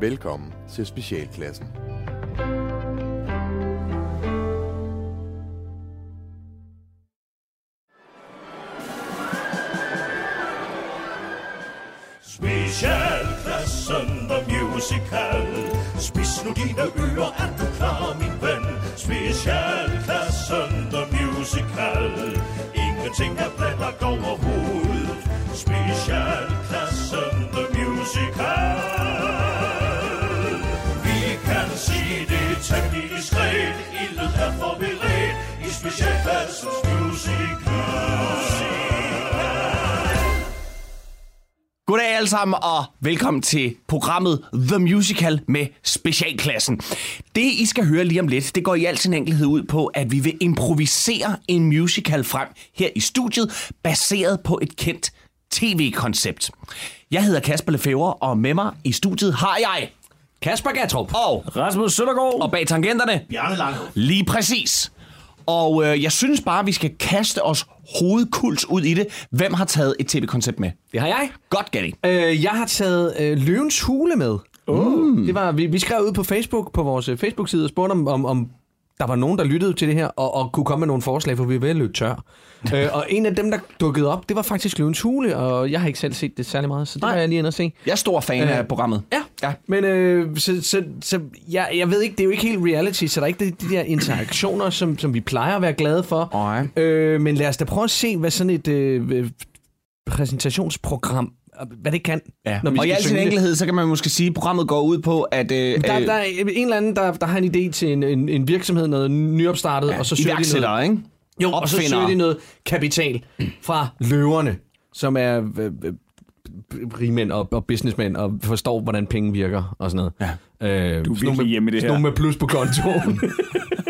Velkommen til Specialklassen. Specialklassen The Musical Spis nu dine ører, er du klar, min ven? Specialklassen The Musical Ingenting er blandt overhovedet Specialklassen The Musical temmelig diskret Ildet er forberedt i Specialklassens Musical Goddag alle sammen, og velkommen til programmet The Musical med Specialklassen. Det, I skal høre lige om lidt, det går i al sin enkelhed ud på, at vi vil improvisere en musical frem her i studiet, baseret på et kendt tv-koncept. Jeg hedder Kasper Lefevre, og med mig i studiet har jeg Kasper Gatrup. og, Rasmus Søndergaard. og bag tangenterne Bjarne Langhoff Lige præcis. Og øh, jeg synes bare, vi skal kaste os hovedkuls ud i det. Hvem har taget et tv-koncept med? Det har jeg. Godt, Gatti. Øh, jeg har taget øh, Løvens Hule med. Mm. Det var, vi, vi skrev ud på Facebook, på vores øh, Facebook-side, og spurgte om, om, om der var nogen, der lyttede til det her, og, og kunne komme med nogle forslag, for vi er ved at løbe tør. øh, og en af dem, der dukkede op, det var faktisk Løvens Hule, og jeg har ikke selv set det særlig meget, så det Nej. var jeg lige inde og se. Jeg er stor fan Øh, af programmet. Ja, Ja. men øh, så, så, så jeg, jeg ved ikke, det er jo ikke helt reality, så der er ikke de, de der interaktioner, som, som vi plejer at være glade for. Nej. Øh, men lad os da prøve at se, hvad sådan et øh, øh, præsentationsprogram, hvad det kan, Ja. når Og i al sin enkelhed, så kan man måske sige, at programmet går ud på, at... Øh, Der, øh, der er en eller anden, der, der har en idé til en, en, en virksomhed, noget nyopstartet, ja, og så søger de noget, ikke? jo, og så søger de noget kapital fra løverne, som er øh, øh, rigmænd og, og businessmænd, og forstår, hvordan penge virker og sådan noget. Ja. Øh, Du er virkelig med- hjemme i det her. nogle med plus på kontoen.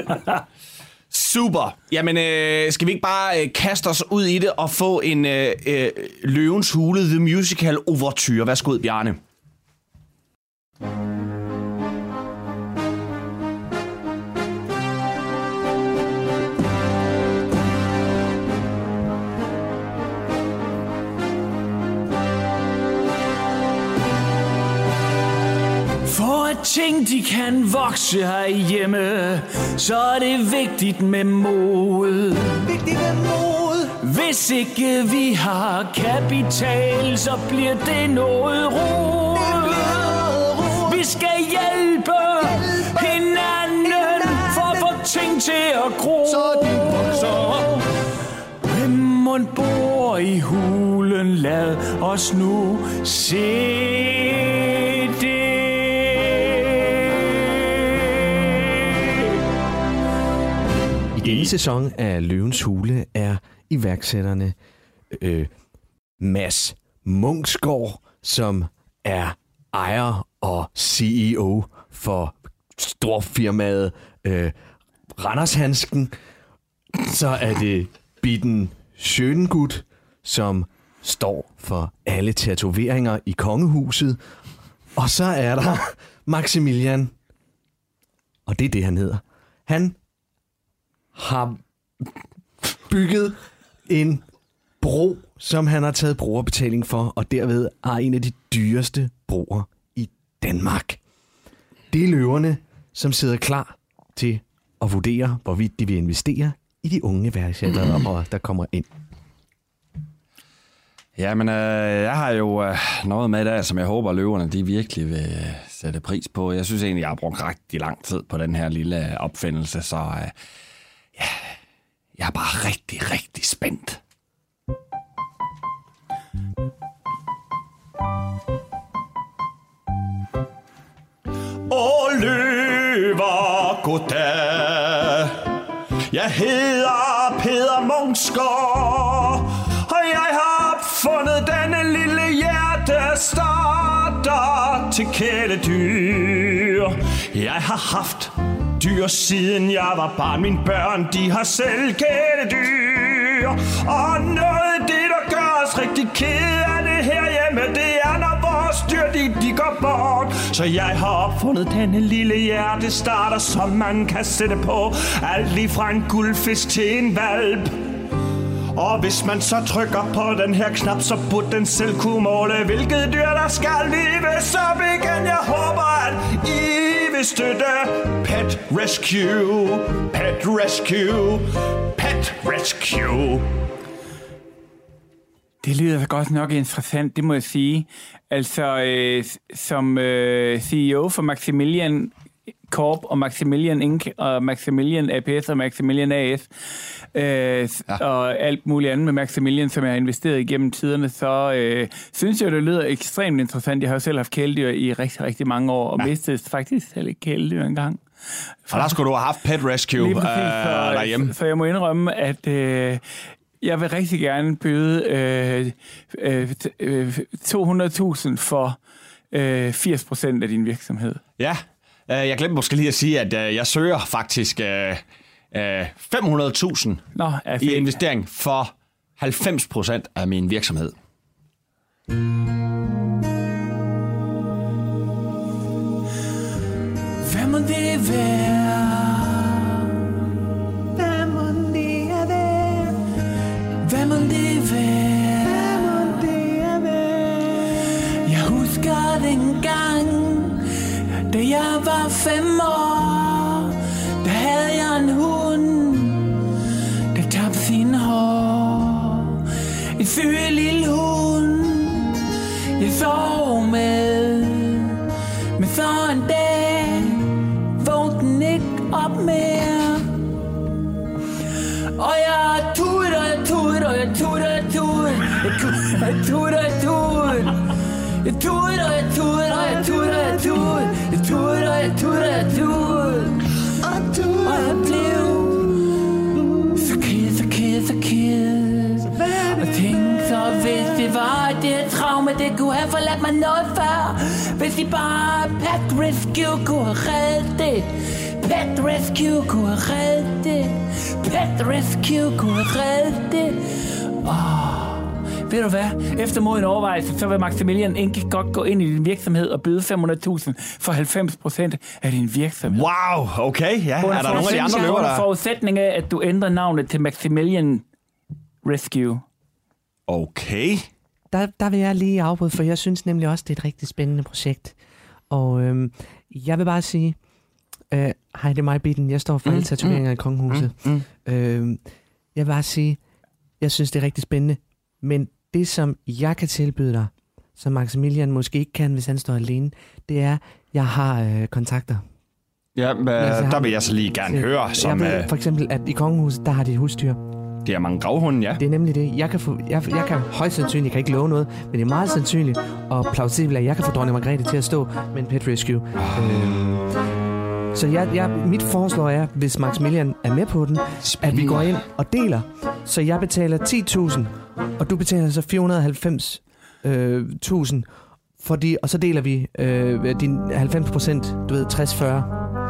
Super. Jamen, øh, skal vi ikke bare øh, kaste os ud i det og få en øh, øh, Løvens Hule The Musical overture? Værsgo, Bjarne. Ting de kan vokse herhjemme, så er det vigtigt med mod. Vigtigt med mod. Hvis ikke vi har kapital, så bliver det noget rod. Vi skal hjælpe hinanden for at få ting til at gro. Så de vokser. Hvem mon bor i hulen, lad os nu se det. Denne sæson af Løvens Hule er iværksætterne øh, Mads Munksgaard, som er ejer og CEO for storfirmaet øh, Randershansken. Så er det Bitten Schøngut, som står for alle tatoveringer i kongehuset. Og så er der Maximilian, og det er det, han hedder. Han har bygget en bro, som han har taget brugerbetaling for, og derved har en af de dyreste broer i Danmark. Det er løverne, som sidder klar til at vurdere, hvorvidt de vil investere i de unge iværksættere, der kommer ind. Jamen, øh, jeg har jo øh, noget med der, som jeg håber, løverne de virkelig vil øh, sætte pris på. Jeg synes egentlig, jeg har brugt rigtig lang tid på den her lille øh, opfindelse, så øh, ja, jeg er bare rigtig, rigtig spændt. Og løver, goddag. Jeg hedder Peter Munksgaard, og jeg har opfundet denne lille hjertestarter til kæledyr. Jeg har haft dyr siden jeg var barn. Mine børn, de har selv kæledyr. Og noget af det, der gør os rigtig kede af det herhjemme, det er, når vores dyr, de, de går bort. Så jeg har opfundet denne lille hjertestarter, som man kan sætte på. Alt lige fra en guldfisk til en valp. Og hvis man så trykker på den her knap, så burde den selv kunne måle, hvilket dyr der skal leve. Så igen. Jeg håber, at I vil støtte Pet Rescue, Pet Rescue, Pet Rescue. Det lyder godt nok interessant, det må jeg sige. Altså, øh, som øh, CEO for Maximilian Corp og Maximilian Inc. og Maximilian APS og Maximilian AS øh, ja. og alt muligt andet med Maximilian, som jeg har investeret igennem tiderne, så øh, synes jeg, det lyder ekstremt interessant. Jeg har jo selv haft kæledyr i rigtig, rigtig mange år, og ja. mistet faktisk selv et kæledyr engang. Og der skulle du have haft Pet Rescue Lige øh, præcis, så, derhjemme. så jeg må indrømme, at øh, jeg vil rigtig gerne byde øh, øh, t- øh, 200.000 for øh, 80 procent af din virksomhed. Ja, øh, jeg glemte måske lige at sige, at øh, jeg søger faktisk øh, øh, 500.000 Nå, i investering for 90 procent af min virksomhed. Hvad må det være? Jeg var kunne have forladt mig noget før. Hvis de bare Pet Rescue kunne have reddet det. Pet Rescue kunne have reddet det. Pet Rescue kunne have reddet det. Åh, ved du hvad? Efter moden overvejelse, så vil Maximilian ikke godt gå ind i din virksomhed og byde 500.000 for 90 procent af din virksomhed. Wow, okay. Ja, er der nogle af de andre løver, Under der... forudsætning af, at du ændrer navnet til Maximilian Rescue. Okay. Der, der vil jeg lige afbryde, for jeg synes nemlig også, det er et rigtig spændende projekt. Og øhm, jeg vil bare sige, øh, hej, det er mig, Bitten. Jeg står for mm, alle tatoveringer i kongehuset. Mm, mm. Øh, jeg vil bare sige, jeg synes, det er rigtig spændende. Men det, som jeg kan tilbyde dig, som Maximilian måske ikke kan, hvis han står alene, det er, jeg har øh, kontakter. Ja, men, Altså, der vil jeg så lige gerne høre, som jeg ved, øh, for eksempel, at i kongehuset, der har de husdyr. Det er mange gravhunde, ja. Det er nemlig det. Jeg kan, få, jeg, jeg kan højst sandsynligt, jeg kan ikke love noget, men det er meget sandsynligt og plausibelt, at jeg kan få dronning Margrethe til at stå med en pet rescue. Øhm, så jeg, jeg, mit forslag er, hvis Maximilian er med på den, at vi går ind og deler. Så jeg betaler 10.000, og du betaler så 490.000, øh, 1000, fordi, og så deler vi øh, din 90 procent, du ved, 60-40.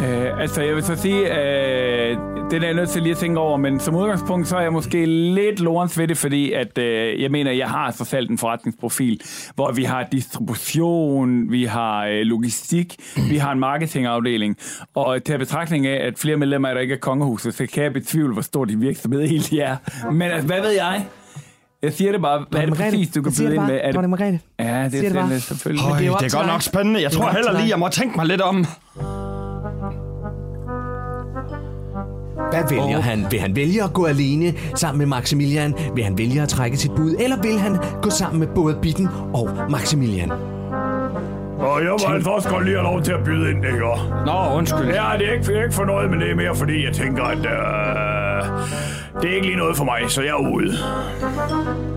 Øh, altså, jeg vil så sige, øh, det er jeg nødt til lige at tænke over, men som udgangspunkt, så er jeg måske lidt lorens ved det, fordi at, øh, jeg mener, jeg har så selv en forretningsprofil, hvor vi har distribution, vi har øh, logistik, vi har en marketingafdeling, og til betragtning af, at flere medlemmer er der ikke er kongehuset, så kan jeg betvivle, hvor stor din virksomhed egentlig er. Men altså, hvad ved jeg? Jeg siger det bare, hvad er det præcis, du kan byde det ind med? Er det, Margrethe. ja, det siger det er det selvfølgelig. Øj, det er det er godt nok spændende. Jeg tror heller lige, jeg må tænke mig lidt om. Hvad vælger Og- han? Vil han vælge at gå alene sammen med Maximilian? Vil han vælge at trække sit bud? Eller vil han gå sammen med både Bitten og Maximilian? Og jeg må altså også godt lige have lov til at byde ind, ikke? Nå, undskyld. Ja, det er ikke, det er ikke for noget, men det er mere fordi, jeg tænker, at øh, det er ikke lige noget for mig, så jeg er ude.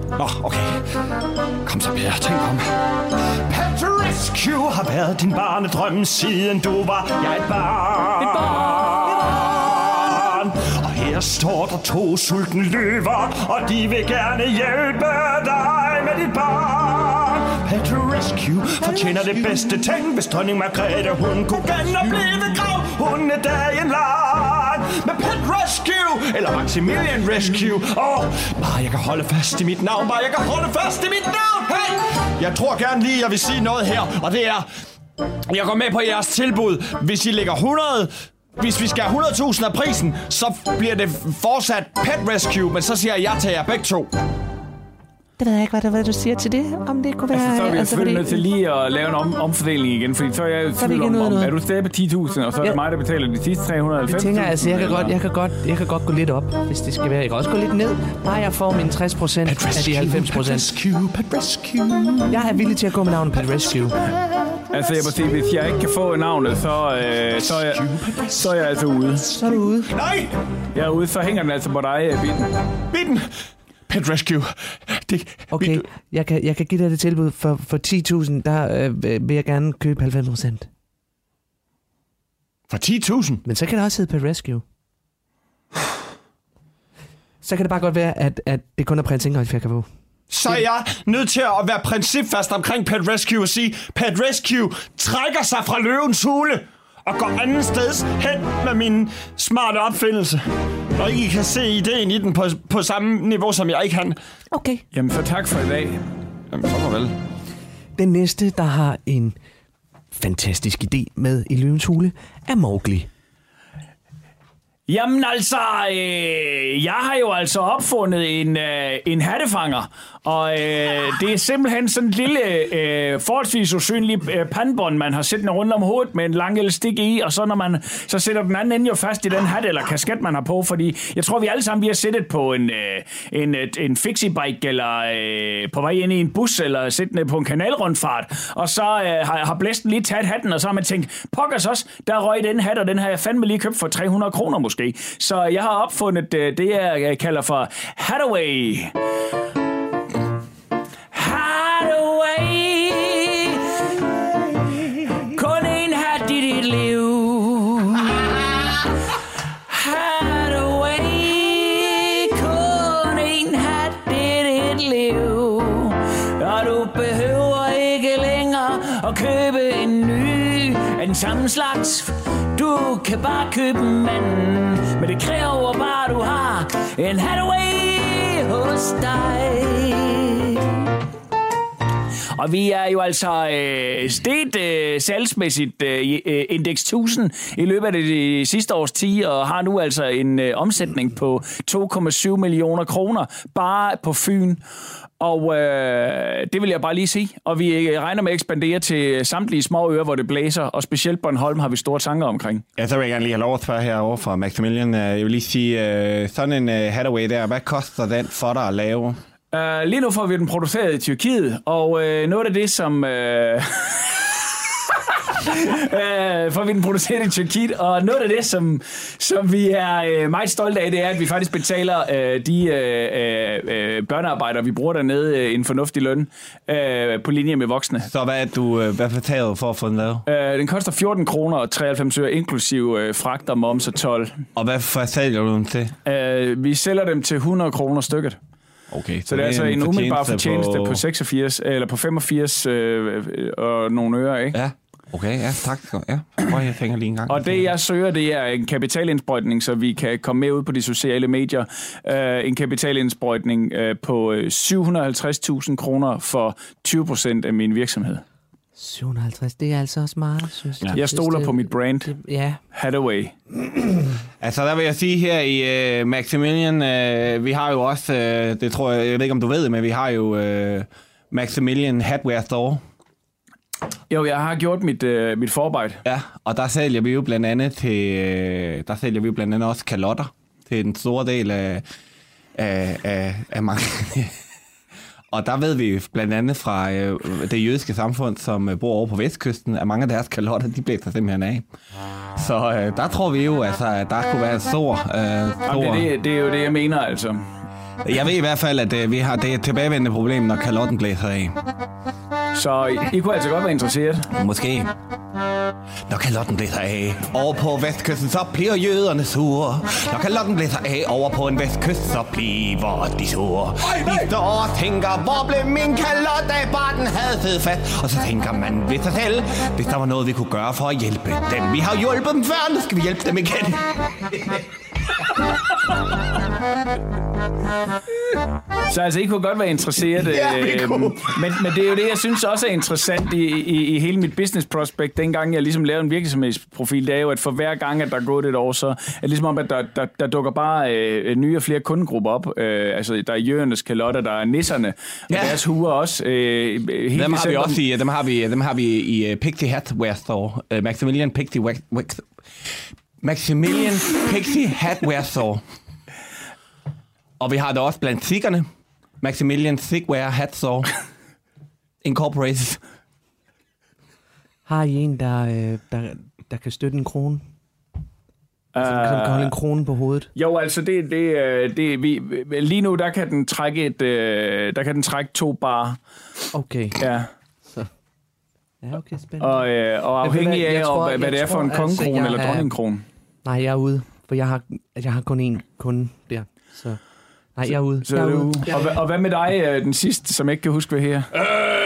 Nå, okay. Kom så, Per. Tænk om. Pet Rescue har været din barnedrøm, siden du var jeg et barn. Et barn. Der her står der to sultne løver, og de vil gerne hjælpe dig med dit barn. Pet Rescue fortjener det bedste ting, hvis dronning Margrethe hun kunne genopleve grav hundedagen lang. Med Pet Rescue, eller Maximilian Rescue. Åh, oh, bare jeg kan holde fast i mit navn, bare jeg kan holde fast i mit navn. Hey! Jeg tror gerne lige, jeg vil sige noget her, og det er, jeg går med på jeres tilbud, hvis I lægger 100 hvis vi skal have 100.000 af prisen, så bliver det fortsat Pet Rescue, men så siger jeg at jeg tager jer begge to. Det ved jeg ikke, hvad, det, hvad du siger til det. Om det kunne være... Altså, så er vi altså, selvfølgelig fordi- nødt til lige at lave en om, omfordeling igen, fordi så er jeg i Så er tvivl om, noget om noget. er du stadig på 10.000, og så er det Ja. mig, der betaler de sidste 390.000. Jeg tænker, altså, jeg kan, godt, jeg, kan godt, jeg kan godt gå lidt op, hvis det skal være. Jeg kan også gå lidt ned, bare jeg får mine 60 procent af de 90 procent. Rescue, Pet Rescue. Jeg er villig til at gå med navnet Pet Rescue. Altså, jeg må sige, hvis jeg ikke kan få navnet, så, øh, så, er jeg, så er jeg altså ude. Så er du ude. Nej! Jeg er ude, så hænger den altså på dig, Bitten. Bitten! Pet Rescue. Det, Okay, jeg kan, jeg kan give dig det tilbud. For, for 10.000, der øh, vil jeg gerne købe 90 procent. For 10.000? Men så kan det også hedde Pet Rescue. Så kan det bare godt være, at, at det kun er prins Ingolf, jeg kan få. Så er jeg nødt til at være principfast omkring Pet Rescue og sige, Pet Rescue trækker sig fra løvens hule og går anden steds hen med min smarte opfindelse. Og I kan se ideen i den på, på samme niveau, som jeg ikke kan. Okay. Jamen, så tak for i dag. Jamen, så farvel. Den næste, der har en fantastisk idé med i løvens hule, er Mowgli. Jamen altså, øh, jeg har jo altså opfundet en, øh, en hattefanger, og øh, det er simpelthen sådan en lille, øh, forholdsvis usynlig øh, pandbånd, man har sættende rundt om hovedet med en lang elastik i, og så når man så sætter den anden ende jo fast i den hat eller kasket, man har på, fordi jeg tror, vi alle sammen vi har sættet på en, øh, en, øh, en fixie-bike, eller øh, på vej ind i en bus, eller sættende på en kanalrundfart, og så øh, har, har blæsten lige taget hatten, og så har man tænkt, pokkers også, der røg den hat, og den har jeg fandme lige købt for 300 kroner måske. Så jeg har opfundet øh, det, jeg kalder for Hathaway. Hathaway. Kun en hat i dit liv. Hathaway. Kun en hat i dit liv. Og du behøver ikke længere at købe en ny af den samme slags. Du kan bare købe manden, men det kræver bare, du har en Hathaway hos dig. Og vi er jo altså øh, stedt øh, salgsmæssigt øh, øh, indeks 1000 i løbet af det, de sidste års 10, og har nu altså en øh, omsætning på 2,7 millioner kroner bare på Fyn. Og øh, det vil jeg bare lige sige. Og vi øh, regner med at ekspandere til samtlige små øer, hvor det blæser, og specielt Bornholm har vi store tanker omkring. Ja, så vil jeg gerne lige have lov at spørge herovre fra Maximilian. Øh, Jeg vil lige sige, øh, sådan en øh, Hathaway der, hvad koster den for dig at lave? Uh, lige nu får vi den produceret i Tyrkiet, og uh, noget af det, som... Uh, Uh, får vi den produceret i Tyrkiet, og noget af det, som, som vi er uh, meget stolte af, det er, at vi faktisk betaler uh, de uh, uh, børnearbejdere, vi bruger dernede, uh, en fornuftig løn uh, på linje med voksne. Så hvad, er du, øh, hvad betaler du for at få den lavet? Uh, den koster 14 kroner og 93 øre, inklusiv uh, fragt og moms og 12. Og hvad for sælger du den til? Uh, vi sælger dem til 100 kroner stykket. Okay, Så det er altså en umiddelbar fortjeneste på 86, eller på 85 øh, øh, og nogle øre, ikke? Ja, okay, ja, tak. Ja, prøv jeg fingre lige en gang. Og det, jeg søger, det er en kapitalindsprøjtning, så vi kan komme med ud på de sociale medier. Uh, en kapitalindsprøjtning uh, på øh, 750.000 kroner for 20 procent af min virksomhed. 750, det er altså også meget, synes jeg. Jeg stoler på mit brand, Det, ja, Hathaway. Altså, der vil jeg sige her i uh, Maximilian, uh, vi har jo også, uh, det tror jeg, jeg ved ikke om du ved det, men vi har jo uh, Maximilian Hatware Store. Jo, jeg har gjort mit, øh, mit forarbejde. Ja, og der sælger vi jo blandt andet til, øh, der sælger vi jo blandt andet også kalotter til den store del af, af, af, af mange. og der ved vi blandt andet fra øh, det jødiske samfund, som øh, bor over på vestkysten, at mange af deres kalotter, de blæser simpelthen af. Så øh, der tror vi jo, altså, at der kunne være en stor... Øh, Jamen, stor det, er det, det er jo det, jeg mener, altså. Jeg ved i hvert fald, at øh, vi har det et tilbagevendende problem, når kalotten blæser af. Så I, I kunne altså godt være interesseret. Måske. Når kalotten blæser af over på vestkysten, så bliver jøderne sure. Når kalotten blæser af over på en vestkyst, så bliver de sure. De står og tænker, hvor blev min kalot af, bare den havde fed fat. Og så tænker man ved sig selv, hvis der var noget, vi kunne gøre for at hjælpe dem. Vi har hjulpet dem før, nu skal vi hjælpe dem igen. Så altså, I kunne godt være interesseret. Ja, øh, men, men det er jo det, jeg synes også er interessant i, i, i hele mit business prospect, dengang jeg ligesom lavede en virksomhedsprofil, det er jo, at for hver gang, at der er gået et år, så er det ligesom om, at der, der, der dukker bare øh, nye og flere kundegrupper op. Øh, altså, der er Jørgens kalotter, der er nisserne, Ja. og deres huer også. Øh, helt Dem har vi også i, dem har vi, dem har vi i uh, Pixie Hatwear Store. Uh, Maximilian Pixie Wax, Wax, Maximilian Pixie Hatwear Store. Og vi har det også blandt sikkerne. Maximilian Sigwear Hat Store. Incorporated. Har I en, der, øh, der, der kan støtte en krone? Som, som kan holde en krone på hovedet? Jo, altså det, det, øh, det vi, lige nu der kan den trække et, øh, der kan den trække to bar. Okay. Ja. Ja, okay, spændende. Og, øh, og afhængig hvad, jeg af, tror- hvad, hvad jeg det er for en altså, kongekrone jeg eller er- dronningkrone. Nej, jeg er ude, for jeg har, jeg har kun én kunde der. Så nej, jeg er ude. Så jeg er du, ude. og, hvad- og hvad med dig, øh, den sidste, som jeg ikke kan huske, hvad her?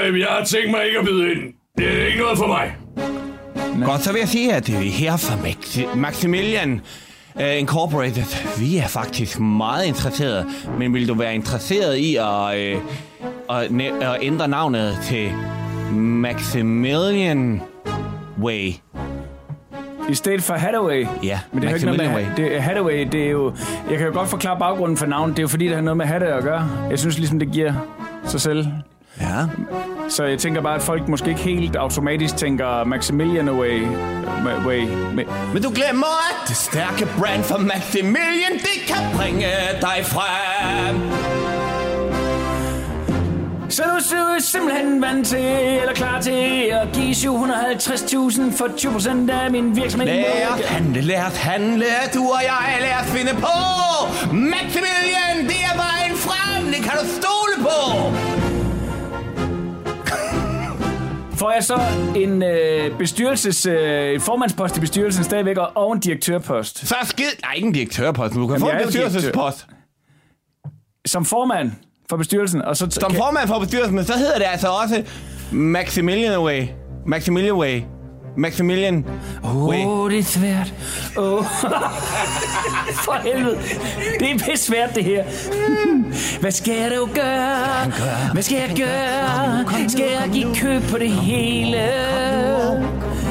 Øh, jeg har tænkt mig ikke at byde ind. Det er ikke noget for mig. Godt, så vil jeg sige, at det er her fra Maxi- Maximilian uh, Incorporated. Vi er faktisk meget interesserede, men vil du være interesseret i at, uh, at, næ- at ændre navnet til Maximilian Way? I stedet for Hathaway. Ja, Men det er ikke noget med, Way. det, Hathaway, det er jo... Jeg kan jo godt forklare baggrunden for navnet. Det er jo fordi, det har noget med hatte at gøre. Jeg synes ligesom, det giver sig selv. Ja. Så jeg tænker bare, at folk måske ikke helt automatisk tænker Maximilian Way. way Men du glemmer, at det stærke brand for Maximilian, det kan bringe dig frem. Så du er simpelthen vant til, eller klar til at give 750.000 for 20% af min virksomhed. Lad os handle, lad os handle, du og jeg, lad os finde på. Maximilian, det er vejen frem, det kan du stole på. Får jeg så en øh, bestyrelses, øh, formandspost i bestyrelsen stadigvæk, og- en direktørpost. Så skid... Nej, ikke en direktørpost, men du kan Jamen, få en bestyrelsespost. Som formand for bestyrelsen, og så... Som formand for bestyrelsen, men så hedder det altså også Maximilian Way. Maximilian Way. Maximilian. Åh, oh, det er svært. Oh. For helvede. Det er pisse svært, det her. Hvad skal du gøre? Hvad skal jeg gøre? Skal jeg give køb på det hele?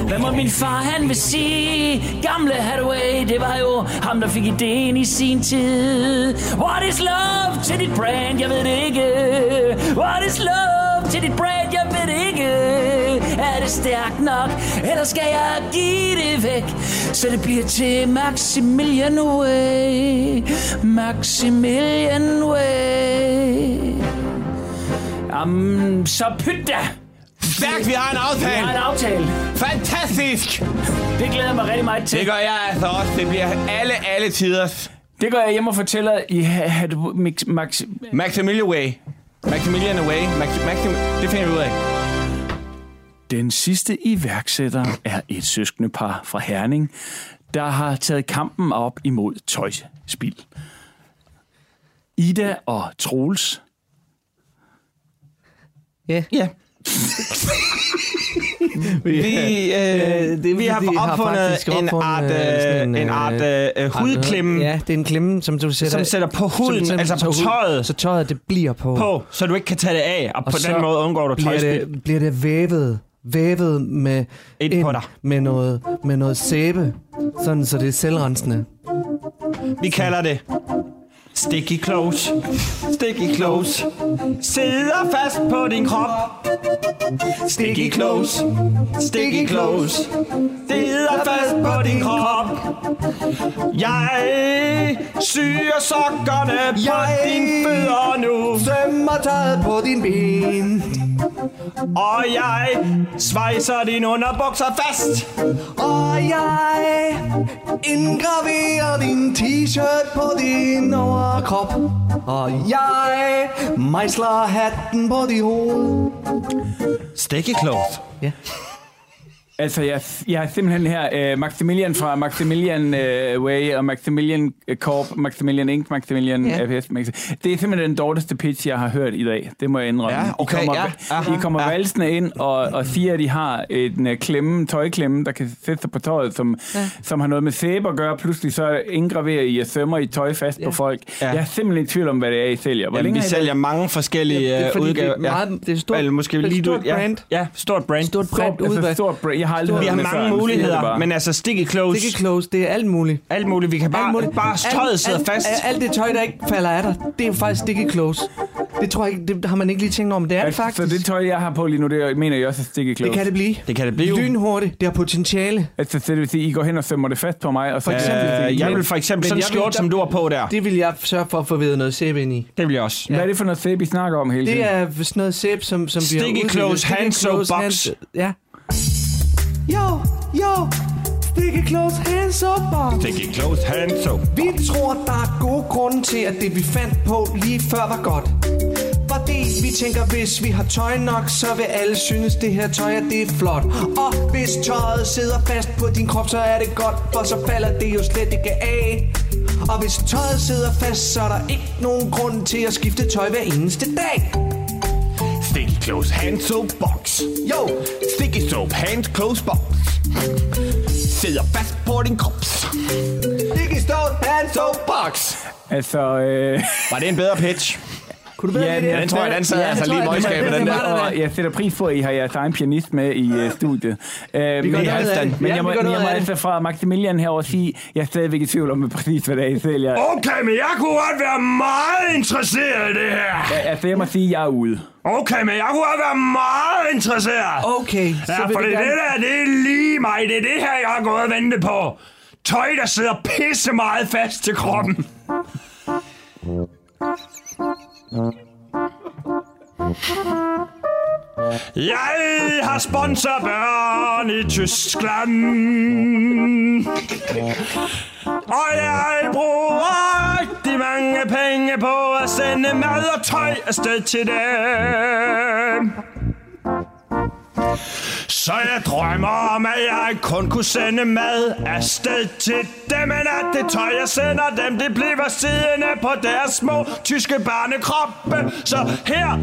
Hvad må min far han vil sige? Gamle Hathaway, det var jo ham, der fik ideen i sin tid. What is love til dit brand? Jeg ved det ikke. What is love til dit brand? Jeg ved det ikke. Er det stærkt nok? Eller skal jeg give det væk? Så det bliver til Maximilian Way. Maximilian Way. Jamen, så pyt da! Stærkt, vi har en Vi har en aftale. aftale. Fantastisk. Det glæder mig rigtig meget til. Det gør jeg altså også. Det bliver alle, alle tiders. Det gør jeg hjem og fortæller i ha- mix, max, Maximilian Way. Maximilian Way. Maxi, Maxim, det finder vi ud af. Den sidste iværksætter er et søskende par fra Herning, der har taget kampen op imod tøjspil. Ida og Troels. Ja. Ja. Vi, øh, det er vi har har opfundet faktisk en opfundet, art, øh, øh, en, en øh, art øh, hudklemme Ja, det er en klemme, som du sætter... Som sætter på huden, som altså på tøjet. Så tøjet, det bliver på. på, så du ikke kan tage det af, og, Og på den måde undgår du bliver det, bliver det vævet, vævet med, Ind dig. med, noget, med noget sæbe, sådan så det er selvrensende. Vi kalder det Sticky close. Sticky close. Sidder fast på din krop. Sticky close. Sticky close. Sidder fast på din krop. Jeg syr sokkerne på Jeg- dine fødder nu. Sømmer tøjet på din ben, Og jeg svejser dine underbukser fast. og jeg indgraverer din t-shirt på din overkrop. Og jeg mejsler hatten på dit hoved. Sticky close. Ja. Altså, jeg, jeg er simpelthen her, uh, Maximilian fra Maximilian uh, Way og Maximilian øh, Corp, Maximilian Inc., Maximilian Ja. ja. FS. Maxi- Det er simpelthen den dårligste pitch, jeg har hørt i dag. Det må jeg indrømme. Ja, okay, I kommer, ja, aha, I kommer ja. valsende ind og, og siger, at de har en uh, klemme, tøjklemme, der kan sætte sig på tøjet, som, ja. som har noget med sæbe at gøre. Pludselig så indgraverer I og sømmer I tøj fast ja. på folk. Ja. Jeg er simpelthen i tvivl om, hvad det er, I sælger. Hvor Jamen, vi sælger mange forskellige Ja, det er ja, fordi, det er udgaver. meget- det er stort- Eller måske det er lige stort ja, brand. Ja, stort brand. Stort brand Stort, altså, stort brand. Jeg har aldrig Vi har mange før. Muligheder, men altså sticky close, Sticky close, det er alt muligt. alt muligt. Vi kan Alt bare, muligt. bare tøjet sidder alt, fast. Alt, alt det tøj, der ikke falder af dig, det er jo faktisk sticky close. Det tror jeg ikke, det har man ikke lige tænkt over, men det er det faktisk. Så det tøj, jeg har på lige nu, det mener jeg også er sticky close. det kan det blive. Det kan det blive. Lynhurtigt, det har potentiale. Altså, så det vil sige, I går hen og sømmer det fast på mig, og så... For eksempel. Øh, jeg vil for eksempel sådan en jeg vil- skjort, som du har på der. Det vil jeg sørge for at få ved noget sæbe ind i. Det vil jeg også. Hvad er det for noget sæbe, I snakker om hele tiden? Det er sådan noget sæbe, som, som vi har Sticky close hand soap box. hand- Ja. Jo, jo. Sticky close hand soap box. Sticky close hand soap. Vi tror, der er gode grunde til, at det vi fandt på lige før var godt. Fordi vi tænker, hvis vi har tøj nok, så vil alle synes, det her tøj er det er flot. Og hvis tøjet sidder fast på din krop, så er det godt, for så falder det jo slet ikke af. Og hvis tøjet sidder fast, så er der ikke nogen grund til at skifte tøj hver eneste dag. Sticky close hand soap box. Jo, Sticky soap hand close box. Sidder fast på din krop. Sticky Stone Hand Soap Box. Altså, øh... Var det en bedre pitch? Kunne du bedre lide det? Ja, den tror jeg, den sad altså lige i møgskabet, den der. Og jeg sætter pris på, at I har jeres egen pianist med i uh, studiet. Uh, men noget jeg, af det. men Ja, jeg må, vi men jeg må altså fra Maximilian herover sige, jeg er stadigvæk i tvivl om, præcis hvad det er, I sælger. Okay, men jeg kunne godt være meget interesseret i det her. Ja, Altså, jeg må sige, at jeg er ude. Okay, men jeg kunne godt være meget interesseret. Okay, så Ja, for vi det, gerne... det der, det er lige mig. Det er det her, jeg har gået og ventet på. Tøj, der sidder pisse meget fast til kroppen. Jeg har sponsorbørn i Tyskland. Og jeg bruger rigtig mange penge på at sende mad og tøj afsted til dem. Så jeg drømmer om, at jeg kun kunne sende mad afsted til dem, men at det tøj, jeg sender dem, det bliver siddende på deres små tyske barnekroppe. Så her,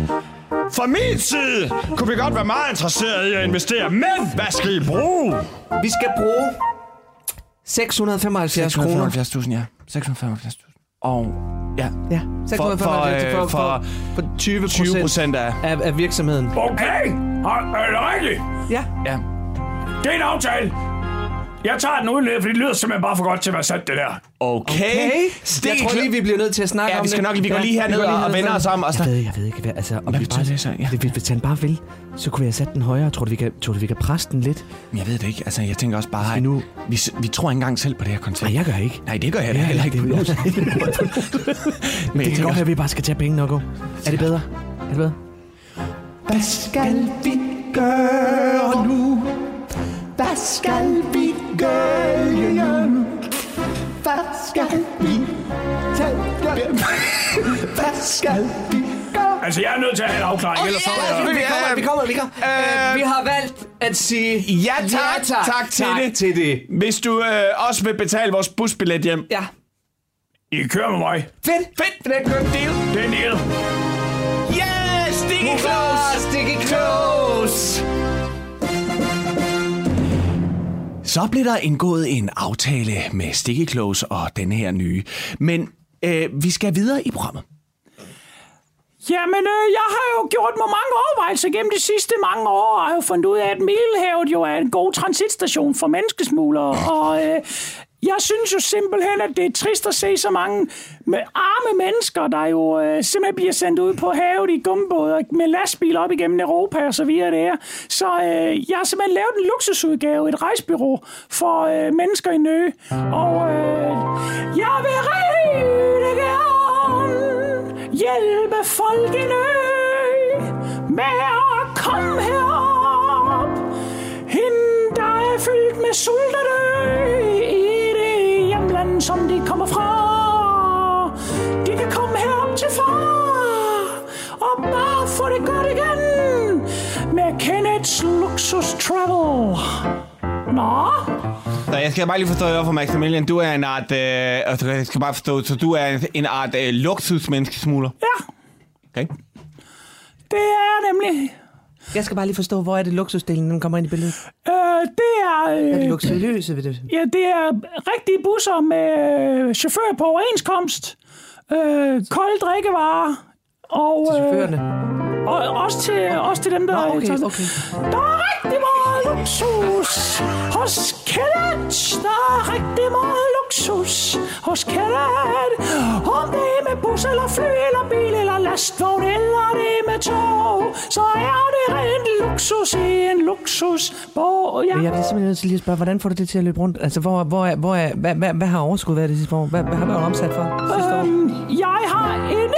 fra min side, kunne vi godt være meget interesserede i at investere. Men hvad skal I bruge? Vi skal bruge 675 kroner. 675.000, ja. 675.000. Og ja, Ja, 675 for, for, øh, for, for, for 20 20 procent af... af, af virksomheden. Okay, er er det rigtigt? Ja, Ja. Det er en aftale. Jeg tager den uden, for det lyder simpelthen bare for godt til at være sandt, det der. Okay. okay. Jeg tror lige, vi bliver nødt til at snakke Ja, om vi skal det. nok, vi går lige herned vi går og, vender os om. Og Jeg ved, jeg ved ikke, hvad, altså, om Hvad vi bare, det så? Ja. hvis, hvis han bare vil, så kunne vi have sat den højere. Tror du, vi kan, tror du, vi kan presse den lidt? Men Jeg ved det ikke. Altså, jeg tænker også bare, vi nu- vi, vi tror ikke engang selv på det her koncept. Nej, jeg gør ikke. Nej, det gør jeg da heller ikke. det, det, Men det jeg kan godt være, at vi bare skal tage pengene og gå. Er det bedre? Er det bedre? Hvad skal vi gøre nu? Hvad skal vi nu? Hvad skal vi tage? Hvad skal vi gøre? Altså, jeg er nødt til at have en afklaring, ellers så... Ja, er vi jeg- kommer, vi kommer, vi kommer. Øh, vi har valgt at sige Ja, tak. Tak til det. til det. Hvis du øh, også vil betale vores busbillet hjem. Ja. I kører med mig. Fedt. Fedt. Det er en good deal. Det er en deal. Yeah, sticky Hurra, Sticky Så blev der indgået en aftale med Sticky Close og den her nye. Men øh, vi skal videre i programmet. Jamen, øh, jeg har jo gjort mig mange overvejelser gennem de sidste mange år, og har jo fundet ud af, at Middelhavet jo er en god transitstation for menneskesmuglere. Og øh, jeg synes jo simpelthen, at det er trist at se så mange med arme mennesker, der jo øh, simpelthen bliver sendt ud på havet i gummibåder med lastbil op igennem Europa og så videre der. Så øh, jeg har simpelthen lavet en luksusudgave, et rejsbyrå for øh, mennesker i nø. Og øh, jeg vil rigtig gerne hjælpe folk i nø med at komme herop. Hende, der er fyldt med sult og død som de kommer fra. De kan komme herop til far og bare få det godt igen med Kenneths Luksus Travel. Nå, Så jeg skal bare lige forstå for Maximilian. Du er en art... Øh, altså, jeg skal bare forstå, så du er en- en art øh, luksusmenneskesmugler. ja, Okay. det er nemlig. Jeg skal bare lige forstå, hvor er det luksusdelen, den kommer ind i billedet? Øh, det er... Er det Øh, luksuriøse ved det? ja, det er rigtige busser med øh, chauffør på overenskomst, øh, kolde drikkevarer, og, Til øh, chaufførerne? og også, til, også til dem, der... Nå, okay, okay. Der er rigtig meget luksus hos Kenneth. Der er rigtig meget luksus hos Kenneth. Om det er med bus eller fly eller bil eller lastvogn eller det er med tog, så luksus i en luksusbog. Ja. Jeg bliver simpelthen nødt til lige at spørge, hvordan får du det til at løbe rundt? Altså, hvor, hvor, er, hvor er, hvad, hvad, hvad har overskud været det sidste år? Hvad, hvad har været omsat for sidste år? Øhm, jeg har en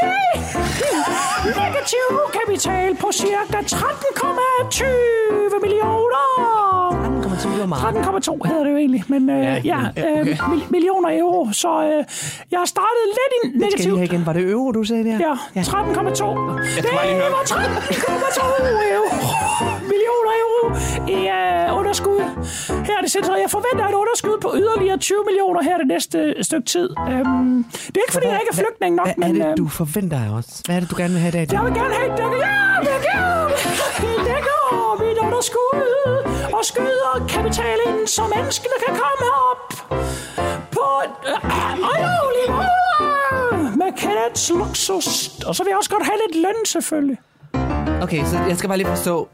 negativ kapital på cirka 13,20 millioner. 13,2 det var meget. 13,2 hedder det jo egentlig, men øh, ja, ja øh, mil- millioner euro. Så øh, jeg har startet lidt i Det skal lige igen. Var det euro, du sagde der? Ja, 13,2. Det var 13,2 euro. Millioner euro i øh, underskud. Her er det sindssygt. Jeg forventer et underskud på yderligere 20 millioner her det næste stykke tid. Øhm, det er ikke, fordi jeg ikke er flygtning nok, Hvad er men... det, øh, du forventer af os? Hvad er det, du gerne vil have i dag? jeg vil gerne have et dække. Ja, jeg gerne dække mit underskud og skyder kapital ind, så menneskene kan komme op på et øh, måde med Kenneths luksus. Og så vil jeg også godt have lidt løn, selvfølgelig. Okay, så jeg skal bare lige forstå.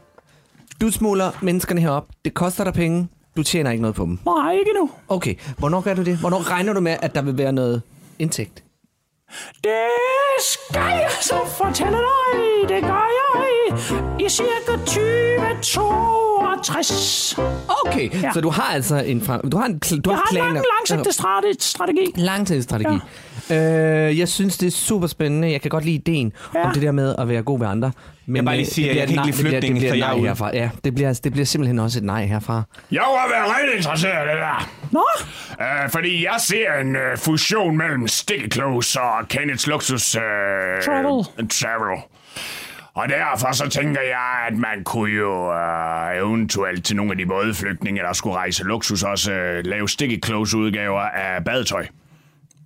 Du smuler menneskerne herop. Det koster dig penge. Du tjener ikke noget på dem. Nej, ikke nu. Okay, hvornår gør du det? Hvornår regner du med, at der vil være noget indtægt? Det skal jeg så fortælle dig. Det gør jeg i cirka 2062. Okay, Ja. så du har altså en, fra, du har en, du Jeg har en planer. lang, langsigtet strate- strategi. Langtidsstrategi. Ja. Øh, jeg synes, det er super spændende. Jeg kan godt lide ideen ja. om det der med at være god ved andre. Men Jeg bare lige øh, sige, det at jeg bliver kan ikke lide det bliver- flygtninge, det bliver så jeg er nej ude. herfra. Ja, det bliver, det bliver simpelthen også et nej herfra. Jeg var været rigtig interesseret i det der. Nå, Uh, fordi jeg ser en uh, fusion mellem Sticky Close og Kenneths Luxus uh, Travel. Travel. Og derfor så tænker jeg, at man kunne jo uh, eventuelt til nogle af de bådflygtninge, der skulle rejse luksus, også uh, lave Sticky Close udgaver af badetøj.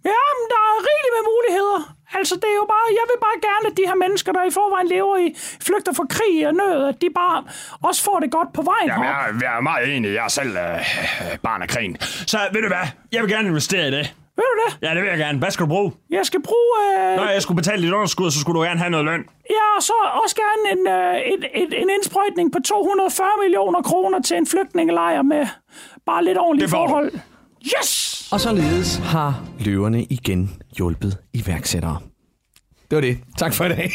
Jamen, der er rigeligt med muligheder. Altså, det er jo bare, jeg vil bare gerne, at de her mennesker, der i forvejen lever i flygter fra krig og nød, at de bare også får det godt på vejen Jamen, jeg, jeg er meget enig. Jeg er selv uh, barn af krigen. Så ved du hvad? Jeg vil gerne investere i det. Ved du det? Ja, det vil jeg gerne. Hvad skal du bruge? Jeg skal bruge... Øh, Når jeg skulle betale dit underskud, så skulle du gerne have noget løn. ja, og så også gerne en, øh, et, et, en indsprøjtning på 240 millioner kroner til en flygtningelejr med bare lidt ordentlige får du. forhold. Yes! Og således har løverne igen hjulpet iværksættere. Det var det. Tak for i dag.